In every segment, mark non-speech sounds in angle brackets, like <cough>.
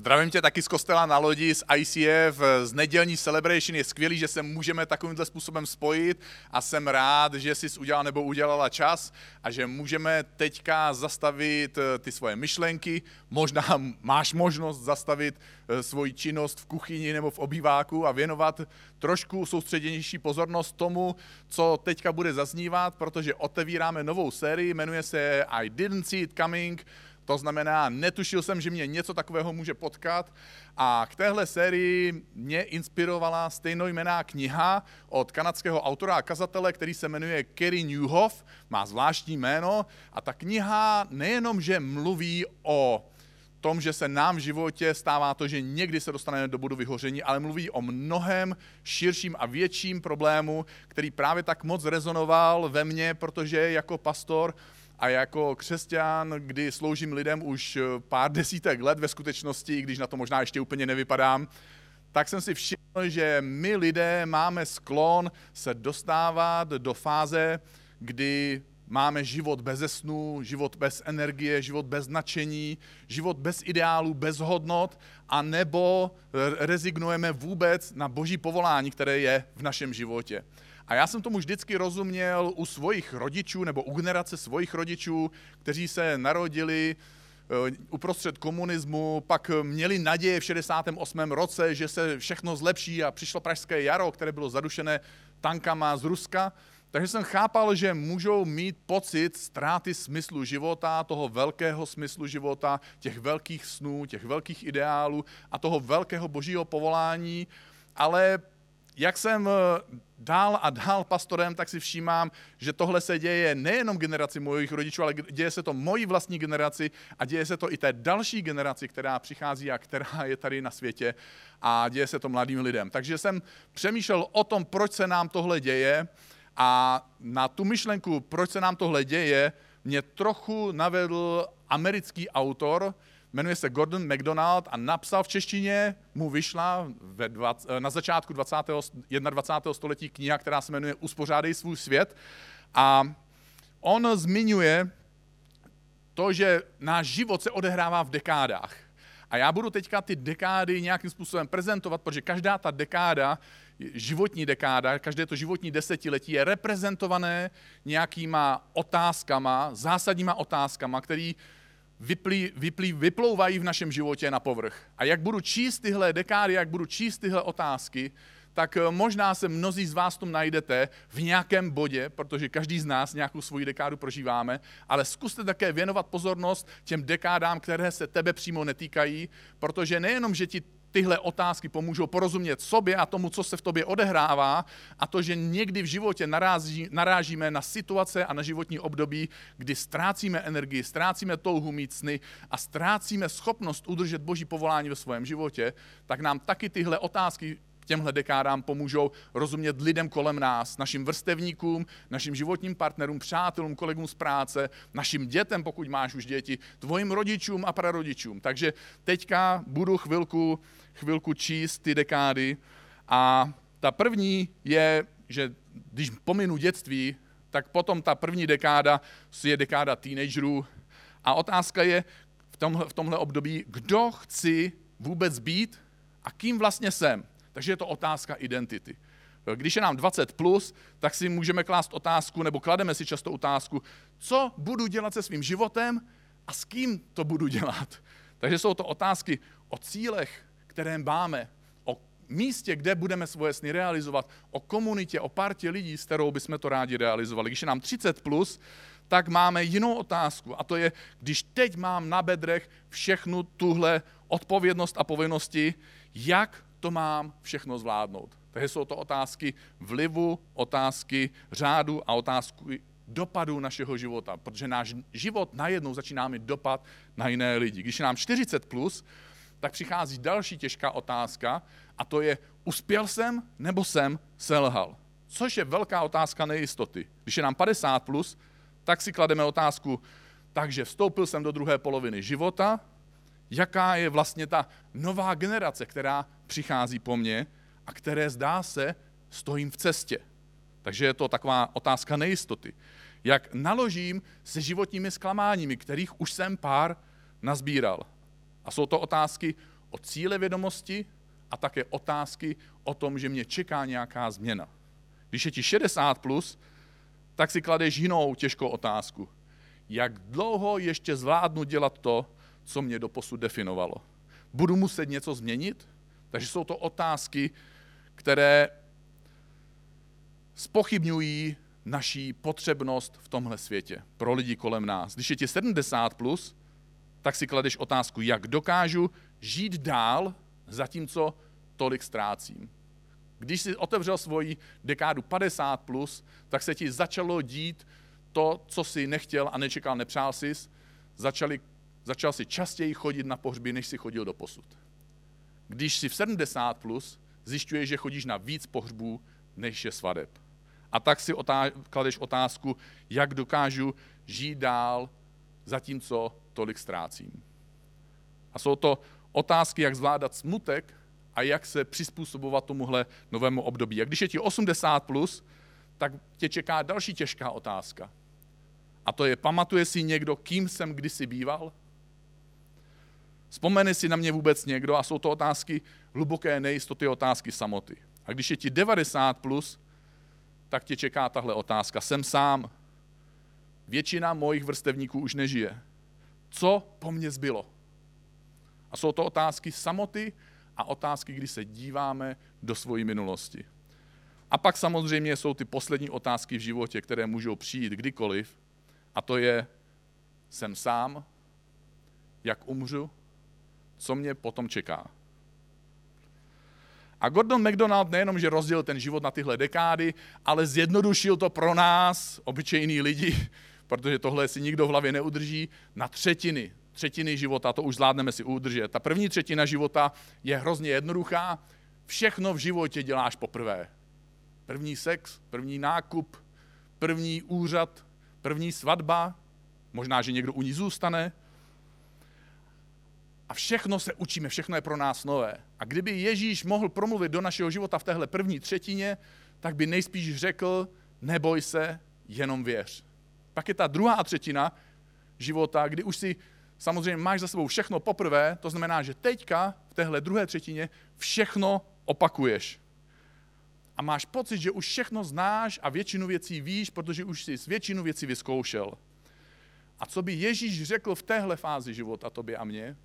Zdravím tě taky z kostela na lodi, z ICF, z nedělní celebration. Je skvělý, že se můžeme takovýmhle způsobem spojit a jsem rád, že jsi udělal nebo udělala čas a že můžeme teďka zastavit eh, ty svoje myšlenky. Možná <laughs> máš možnost zastavit eh, svoji činnost v kuchyni nebo v obýváku a věnovat trošku soustředěnější pozornost tomu, co teďka bude zaznívat, protože otevíráme novou sérii, jmenuje se I Didn't See It Coming, to znamená, netušil jsem, že mě něco takového může potkat. A k téhle sérii mě inspirovala stejnojmená kniha od kanadského autora a kazatele, který se jmenuje Kerry Newhoff, má zvláštní jméno. A ta kniha nejenom, že mluví o tom, že se nám v životě stává to, že někdy se dostaneme do bodu vyhoření, ale mluví o mnohem širším a větším problému, který právě tak moc rezonoval ve mně, protože jako pastor a jako křesťan, kdy sloužím lidem už eh, pár desítek let ve skutečnosti, když na to možná ještě úplně nevypadám, tak jsem si všiml, že my lidé máme sklon se dostávat do fáze, kdy máme život bez snu, život bez energie, život bez nadšení, život bez ideálů, bez hodnot, a nebo rezignujeme vůbec na boží povolání, které je v našem životě. A já jsem tomu vždycky rozuměl u svojich rodičů nebo u generace svojich rodičů, kteří se narodili eh, uprostřed komunismu, pak měli naděje v 68. roce, že se všechno zlepší a přišlo pražské jaro, které bylo zadušené tankama z Ruska. Takže jsem chápal, že můžou mít pocit ztráty smyslu života, toho velkého smyslu života, těch velkých snů, těch velkých ideálů a toho velkého božího povolání, ale jak jsem eh, dál a dál pastorem, tak si všímám, že tohle se děje nejenom generaci mojich rodičů, ale děje se to mojí vlastní generaci a děje se to i té další generaci, která přichází a která je tady na světě a děje se to mladým lidem. Takže jsem přemýšlel o tom, proč se nám tohle děje a na tu myšlenku, proč se nám tohle děje, mě trochu navedl americký autor, jmenuje se Gordon MacDonald a napsal v češtině, mu vyšla ve 20, na začátku 20. 21. století kniha, která se jmenuje Uspořádej svůj svět. A on zmiňuje to, že náš život se odehrává v dekádách. A já budu teďka ty dekády nějakým způsobem prezentovat, protože každá ta dekáda, životní dekáda, každé to životní desetiletí je reprezentované nějakýma otázkama, zásadníma otázkama, který vyplý, vyplý, vyplouvají v našem životě na povrch. A jak budu číst tyhle dekády, jak budu číst tyhle otázky, tak eh, možná se mnozí z vás tom najdete v nějakém bodě, protože každý z nás nějakou svoji dekádu prožíváme, ale zkuste také věnovat pozornost těm dekádám, které se tebe přímo netýkají, protože nejenom, že ti tyhle otázky pomůžou porozumět sobě a tomu, co se v tobě odehrává a to, že někdy v životě narazí, narážíme na situace a na životní období, kdy ztrácíme energii, ztrácíme touhu mít sny a ztrácíme schopnost udržet boží povolání ve svém životě, tak nám taky tyhle otázky těmhle dekádám pomůžou rozumět lidem kolem nás, našim vrstevníkům, našim životním partnerům, přátelům, kolegům z práce, našim dětem, pokud máš už děti, tvojim rodičům a prarodičům. Takže teďka budu chvilku, chvilku číst ty dekády a ta první je, že když pominu dětství, tak potom ta první dekáda je dekáda teenagerů a otázka je v tomhle, v tomhle období, kdo chci vůbec být a kým vlastně jsem. Takže je to otázka identity. Když je nám 20 plus, tak si můžeme klást otázku, nebo klademe si často otázku, co budu dělat se svým životem a s kým to budu dělat. Takže jsou to otázky o cílech, které máme, o místě, kde budeme svoje sny realizovat, o komunitě, o partě lidí, s kterou bychom to rádi realizovali. Když je nám 30 plus, tak máme jinou otázku a to je, když teď mám na bedrech všechnu tuhle odpovědnost a povinnosti, jak to mám všechno zvládnout. Takže jsou to otázky vlivu, otázky řádu a otázky dopadu našeho života, protože náš život najednou začíná mít dopad na jiné lidi. Když je nám 40 plus, tak přichází další těžká otázka a to je, uspěl jsem nebo jsem selhal? Což je velká otázka nejistoty. Když je nám 50 plus, tak si klademe otázku, takže vstoupil jsem do druhé poloviny života, jaká je vlastně ta nová generace, která přichází po mně a které zdá se stojím v cestě. Takže je to taková otázka nejistoty. Jak naložím se životními zklamáními, kterých už jsem pár nazbíral. A jsou to otázky o cíle vědomosti a také otázky o tom, že mě čeká nějaká změna. Když je ti 60 plus, tak si kladeš jinou těžkou otázku. Jak dlouho ještě zvládnu dělat to, co mě doposud definovalo? Budu muset něco změnit? Takže jsou to otázky, které spochybňují naší potřebnost v tomhle světě pro lidi kolem nás. Když je ti 70 plus, tak si kladeš otázku, jak dokážu žít dál, zatímco tolik ztrácím. Když jsi otevřel svoji dekádu 50 plus, tak se ti začalo dít to, co si nechtěl a nečekal, nepřál jsi, začali, začal si častěji chodit na pohřby, než si chodil do posud. Když jsi v 70 plus, zjišťuješ, že chodíš na víc pohřbů, než je svadeb. A tak si otá- kladeš otázku, jak dokážu žít dál, zatímco tolik ztrácím. A jsou to otázky, jak zvládat smutek a jak se přizpůsobovat tomuhle novému období. A když je ti 80 plus, tak tě čeká další těžká otázka. A to je, pamatuje si někdo, kým jsem kdysi býval? Vzpomene si na mě vůbec někdo a jsou to otázky hluboké nejistoty, otázky samoty. A když je ti 90 plus, tak tě čeká tahle otázka. Jsem sám. Většina mojich vrstevníků už nežije. Co po mně zbylo? A jsou to otázky samoty a otázky, kdy se díváme do svojí minulosti. A pak samozřejmě jsou ty poslední otázky v životě, které můžou přijít kdykoliv. A to je, jsem sám, jak umřu, co mě potom čeká. A Gordon MacDonald nejenom, že rozdělil ten život na tyhle dekády, ale zjednodušil to pro nás, obyčejní lidi, <laughs> protože tohle si nikdo v hlavě neudrží, na třetiny. Třetiny života, to už zvládneme si udržet. Ta první třetina života je hrozně jednoduchá. Všechno v životě děláš poprvé. První sex, první nákup, první úřad, první svatba, možná, že někdo u ní zůstane, a všechno se učíme, všechno je pro nás nové. A kdyby Ježíš mohl promluvit do našeho života v téhle první třetině, tak by nejspíš řekl, neboj se, jenom věř. Pak je ta druhá třetina života, kdy už si samozřejmě máš za sebou všechno poprvé, to znamená, že teďka v téhle druhé třetině všechno opakuješ. A máš pocit, že už všechno znáš a většinu věcí víš, protože už jsi většinu věcí vyzkoušel. A co by Ježíš řekl v téhle fázi života tobě a mně,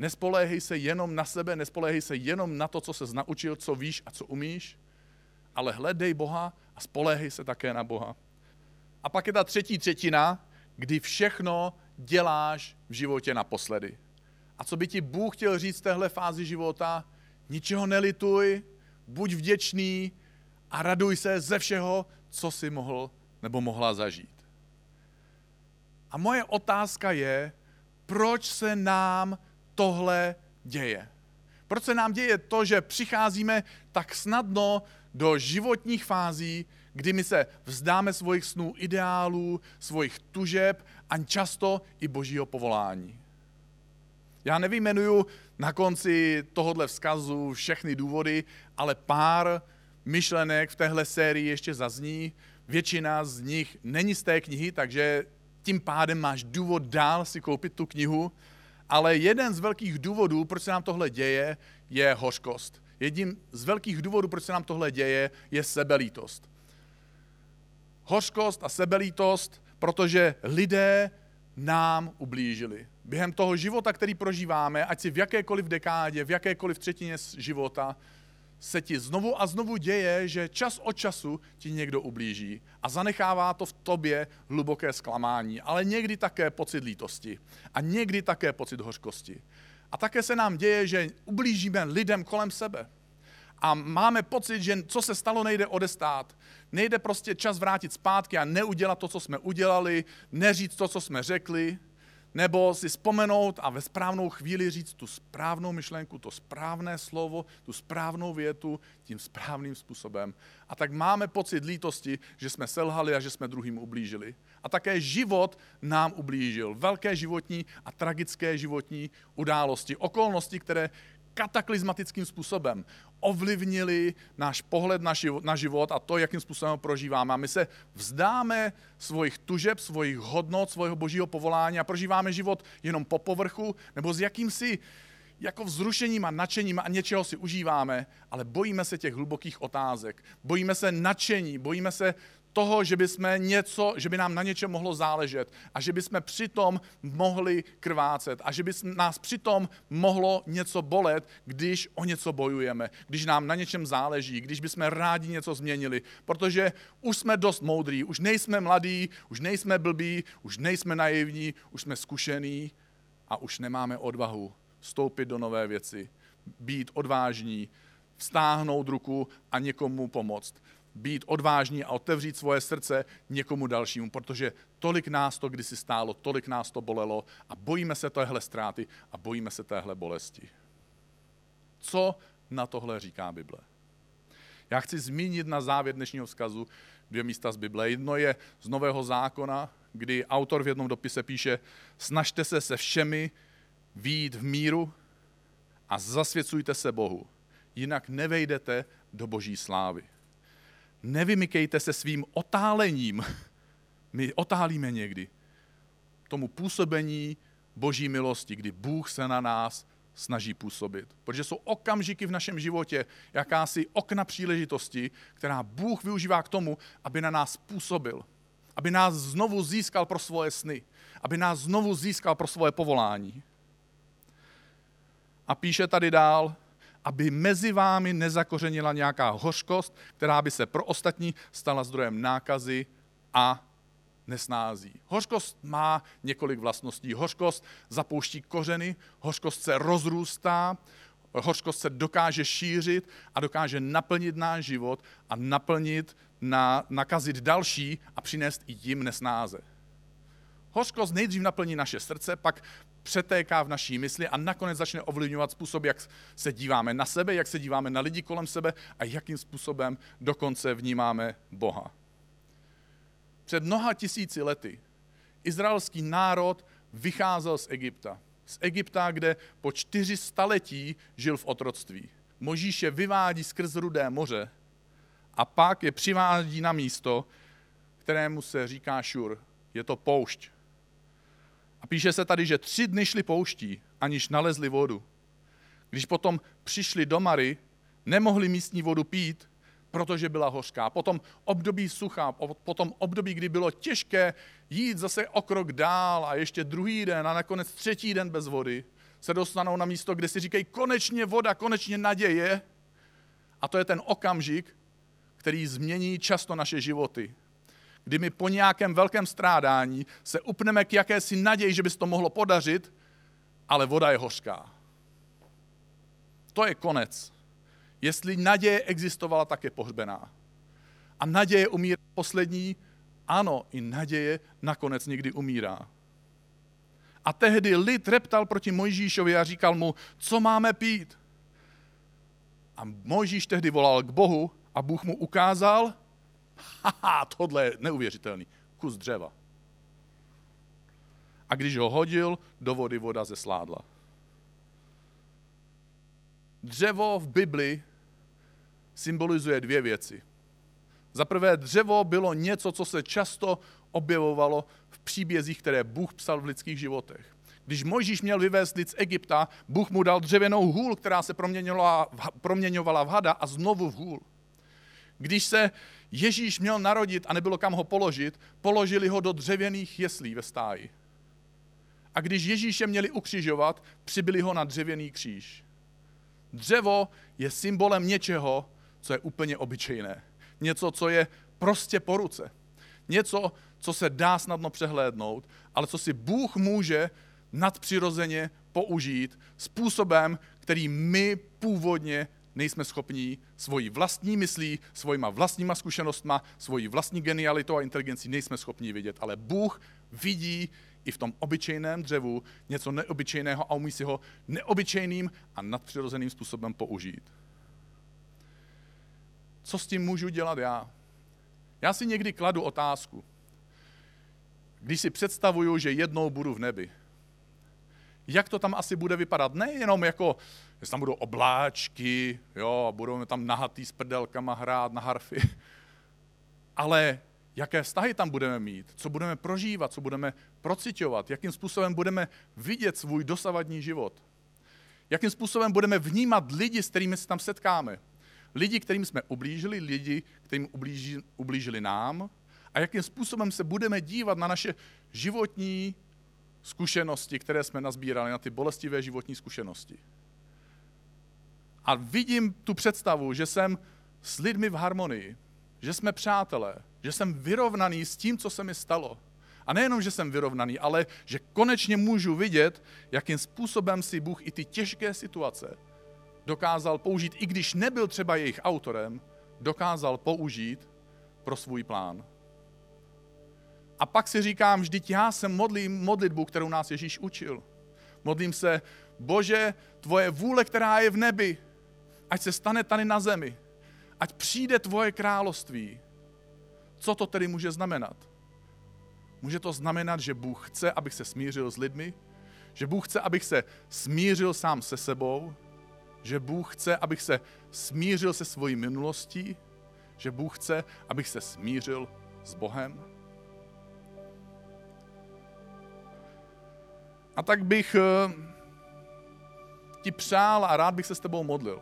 Nespoléhej se jenom na sebe, nespoléhej se jenom na to, co se naučil, co víš a co umíš, ale hledej Boha a spoléhej se také na Boha. A pak je ta třetí třetina, kdy všechno děláš v životě naposledy. A co by ti Bůh chtěl říct v téhle fázi života? Ničeho nelituj, buď vděčný a raduj se ze všeho, co si mohl nebo mohla zažít. A moje otázka je, proč se nám tohle děje. Proč se nám děje to, že přicházíme tak snadno do životních fází, kdy my se vzdáme svojich snů, ideálů, svojich tužeb a často i božího povolání. Já nevyjmenuju na konci tohohle vzkazu všechny důvody, ale pár myšlenek v téhle sérii ještě zazní. Většina z nich není z té knihy, takže tím pádem máš důvod dál si koupit tu knihu, ale jeden z velkých důvodů, proč se nám tohle děje, je hořkost. Jedním z velkých důvodů, proč se nám tohle děje, je sebelítost. Hořkost a sebelítost, protože lidé nám ublížili. Během toho života, který prožíváme, ať si v jakékoliv dekádě, v jakékoliv třetině života, se ti znovu a znovu děje, že čas od času ti někdo ublíží a zanechává to v tobě hluboké zklamání, ale někdy také pocit lítosti a někdy také pocit hořkosti. A také se nám děje, že ublížíme lidem kolem sebe. A máme pocit, že co se stalo, nejde odestát. Nejde prostě čas vrátit zpátky a neudělat to, co jsme udělali, neříct to, co jsme řekli, nebo si vzpomenout a ve správnou chvíli říct tu správnou myšlenku, to správné slovo, tu správnou větu tím správným způsobem. A tak máme pocit lítosti, že jsme selhali a že jsme druhým ublížili. A také život nám ublížil. Velké životní a tragické životní události, okolnosti, které kataklizmatickým způsobem ovlivnili náš pohled na život, na život a to, jakým způsobem ho prožíváme. A my se vzdáme svojich tužeb, svojich hodnot, svého božího povolání a prožíváme život jenom po povrchu nebo s jakýmsi jako vzrušením a nadšením a něčeho si užíváme, ale bojíme se těch hlubokých otázek. Bojíme se nadšení, bojíme se toho, že by, jsme něco, že by nám na něčem mohlo záležet a že by jsme přitom mohli krvácet a že by nás přitom mohlo něco bolet, když o něco bojujeme, když nám na něčem záleží, když bychom rádi něco změnili, protože už jsme dost moudrý, už nejsme mladí, už nejsme blbí, už nejsme naivní, už jsme zkušení a už nemáme odvahu vstoupit do nové věci, být odvážní, vstáhnout ruku a někomu pomoct být odvážní a otevřít svoje srdce někomu dalšímu, protože tolik nás to kdysi stálo, tolik nás to bolelo a bojíme se téhle ztráty a bojíme se téhle bolesti. Co na tohle říká Bible? Já chci zmínit na závěr dnešního vzkazu dvě místa z Bible. Jedno je z Nového zákona, kdy autor v jednom dopise píše, snažte se se všemi výjít v míru a zasvěcujte se Bohu, jinak nevejdete do boží slávy nevymykejte se svým otálením. <laughs> My otálíme někdy tomu působení boží milosti, kdy Bůh se na nás snaží působit. Protože jsou okamžiky v našem životě, jakási okna příležitosti, která Bůh využívá k tomu, aby na nás působil. Aby nás znovu získal pro svoje sny. Aby nás znovu získal pro svoje povolání. A píše tady dál, aby mezi vámi nezakořenila nějaká hořkost, která by se pro ostatní stala zdrojem nákazy a nesnází. Hořkost má několik vlastností. Hořkost zapouští kořeny, hořkost se rozrůstá, hořkost se dokáže šířit a dokáže naplnit náš život a naplnit, na, nakazit další a přinést i jim nesnáze. Hořkost nejdřív naplní naše srdce, pak přetéká v naší mysli a nakonec začne ovlivňovat způsob, jak se díváme na sebe, jak se díváme na lidi kolem sebe a jakým způsobem dokonce vnímáme Boha. Před mnoha tisíci lety izraelský národ vycházel z Egypta. Z Egypta, kde po čtyři staletí žil v otroctví. Možíš je vyvádí skrz Rudé moře a pak je přivádí na místo, kterému se říká Šur. Je to poušť. A píše se tady, že tři dny šli pouští, aniž nalezli vodu. Když potom přišli do Mary, nemohli místní vodu pít, protože byla hořká. Potom období sucha, potom období, kdy bylo těžké jít zase o krok dál a ještě druhý den a nakonec třetí den bez vody, se dostanou na místo, kde si říkají konečně voda, konečně naděje. A to je ten okamžik, který změní často naše životy kdy my po nějakém velkém strádání se upneme k jakési naději, že by se to mohlo podařit, ale voda je hořká. To je konec. Jestli naděje existovala, tak je pohřbená. A naděje umírá poslední, ano, i naděje nakonec někdy umírá. A tehdy lid reptal proti Mojžíšovi a říkal mu, co máme pít? A Mojžíš tehdy volal k Bohu a Bůh mu ukázal, Haha, tohle je neuvěřitelný. Kus dřeva. A když ho hodil, do vody voda zesládla. Dřevo v Bibli symbolizuje dvě věci. Za prvé, dřevo bylo něco, co se často objevovalo v příbězích, které Bůh psal v lidských životech. Když Mojžíš měl vyvést lid z Egypta, Bůh mu dal dřevěnou hůl, která se proměňovala, proměňovala v hada a znovu v hůl. Když se Ježíš měl narodit a nebylo kam ho položit, položili ho do dřevěných jeslí ve stáji. A když Ježíše měli ukřižovat, přibili ho na dřevěný kříž. Dřevo je symbolem něčeho, co je úplně obyčejné. Něco, co je prostě po ruce. Něco, co se dá snadno přehlédnout, ale co si Bůh může nadpřirozeně použít způsobem, který my původně nejsme schopní svojí vlastní myslí, svojima vlastníma zkušenostma, svojí vlastní genialitou a inteligencí nejsme schopni vidět. Ale Bůh vidí i v tom obyčejném dřevu něco neobyčejného a umí si ho neobyčejným a nadpřirozeným způsobem použít. Co s tím můžu dělat já? Já si někdy kladu otázku. Když si představuju, že jednou budu v nebi, jak to tam asi bude vypadat. Nejenom jako, že tam budou obláčky, jo, budou tam nahatý s prdelkama hrát na harfy, <laughs> ale jaké vztahy tam budeme mít, co budeme prožívat, co budeme procitovat, jakým způsobem budeme vidět svůj dosavadní život. Jakým způsobem budeme vnímat lidi, s kterými se tam setkáme. Lidi, kterým jsme ublížili, lidi, kterým ublížili, ublížili nám a jakým způsobem se budeme dívat na naše životní zkušenosti, které jsme nazbírali, na ty bolestivé životní zkušenosti. A vidím tu představu, že jsem s lidmi v harmonii, že jsme přátelé, že jsem vyrovnaný s tím, co se mi stalo. A nejenom, že jsem vyrovnaný, ale že konečně můžu vidět, jakým způsobem si Bůh i ty těžké situace dokázal použít, i když nebyl třeba jejich autorem, dokázal použít pro svůj plán. A pak si říkám, vždyť já se modlím modlitbu, kterou nás Ježíš učil. Modlím se, Bože, tvoje vůle, která je v nebi, ať se stane tady na zemi. Ať přijde tvoje království. Co to tedy může znamenat? Může to znamenat, že Bůh chce, abych se smířil s lidmi, že Bůh chce, abych se smířil sám se sebou, že Bůh chce, abych se smířil se svojí minulostí, že Bůh chce, abych se smířil s Bohem. A tak bych eh, ti přál a rád bych se s tebou modlil.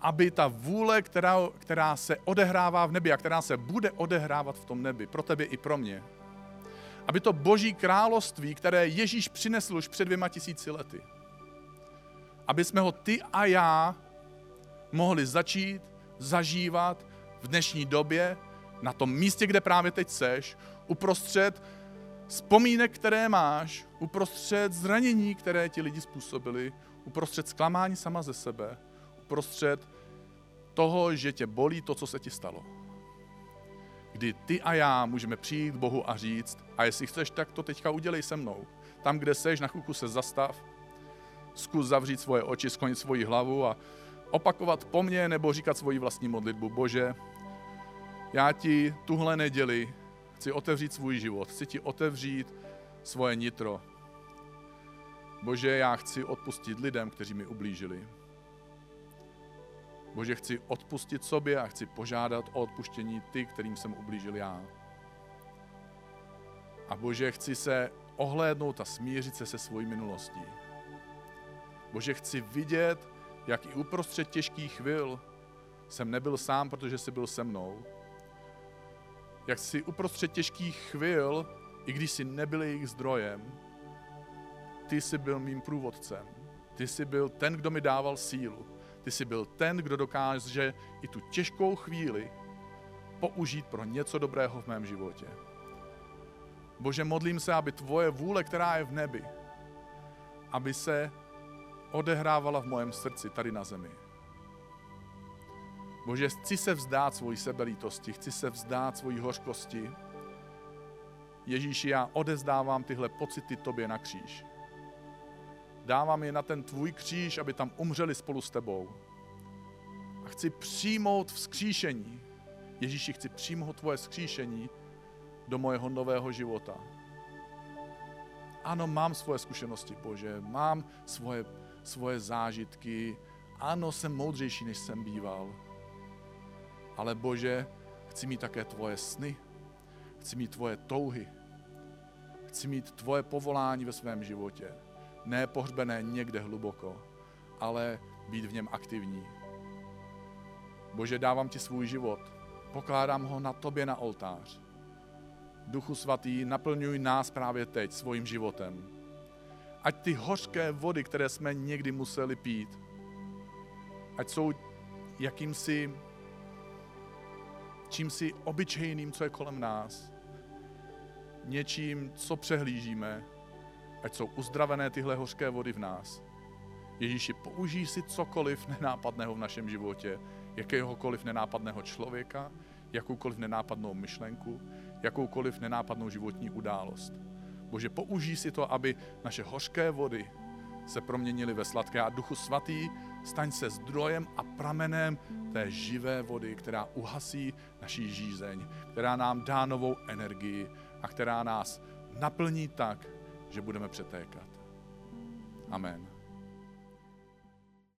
Aby ta vůle, která, která se odehrává v nebi a která se bude odehrávat v tom nebi, pro tebe i pro mě, aby to boží království, které Ježíš přinesl už před dvěma tisíci lety, aby jsme ho ty a já mohli začít zažívat v dnešní době, na tom místě, kde právě teď seš, uprostřed vzpomínek, které máš, uprostřed zranění, které ti lidi způsobili, uprostřed zklamání sama ze sebe, uprostřed toho, že tě bolí to, co se ti stalo. Kdy ty a já můžeme přijít k Bohu a říct, a jestli chceš, tak to teďka udělej se mnou. Tam, kde seš, na chvilku se zastav, zkus zavřít svoje oči, sklonit svoji hlavu a opakovat po mně nebo říkat svoji vlastní modlitbu. Bože, já ti tuhle neděli Chci otevřít svůj život, chci ti otevřít svoje nitro. Bože, já chci odpustit lidem, kteří mi ublížili. Bože, chci odpustit sobě a chci požádat o odpuštění ty, kterým jsem ublížil já. A Bože, chci se ohlédnout a smířit se se svojí minulostí. Bože, chci vidět, jak i uprostřed těžkých chvil jsem nebyl sám, protože jsi byl se mnou jak si uprostřed těžkých chvil, i když si nebyl jejich zdrojem, ty jsi byl mým průvodcem. Ty jsi byl ten, kdo mi dával sílu. Ty jsi byl ten, kdo dokáže i tu těžkou chvíli použít pro něco dobrého v mém životě. Bože, modlím se, aby tvoje vůle, která je v nebi, aby se odehrávala v mojem srdci tady na zemi. Bože, chci se vzdát svojí sebelítosti, chci se vzdát svojí hořkosti. Ježíši, já odezdávám tyhle pocity tobě na kříž. Dávám je na ten tvůj kříž, aby tam umřeli spolu s tebou. A chci přijmout vzkříšení. Ježíši, chci přijmout tvoje vzkříšení do mojeho nového života. Ano, mám svoje zkušenosti, Bože, mám svoje, svoje zážitky. Ano, jsem moudřejší, než jsem býval ale Bože, chci mít také tvoje sny, chci mít tvoje touhy, chci mít tvoje povolání ve svém životě. Ne pohřbené někde hluboko, ale být v něm aktivní. Bože, dávám ti svůj život, pokládám ho na tobě na oltář. Duchu svatý, naplňuj nás právě teď svým životem. Ať ty hořké vody, které jsme někdy museli pít, ať jsou jakýmsi čím si obyčejným, co je kolem nás, něčím, co přehlížíme, ať jsou uzdravené tyhle hořké vody v nás. Ježíši, použij si cokoliv nenápadného v našem životě, jakéhokoliv nenápadného člověka, jakoukoliv nenápadnou myšlenku, jakoukoliv nenápadnou životní událost. Bože, použij si to, aby naše hořké vody se proměnily ve sladké a Duchu Svatý staň se zdrojem a pramenem té živé vody, která uhasí naší žízeň, která nám dá novou energii a která nás naplní tak, že budeme přetékat. Amen.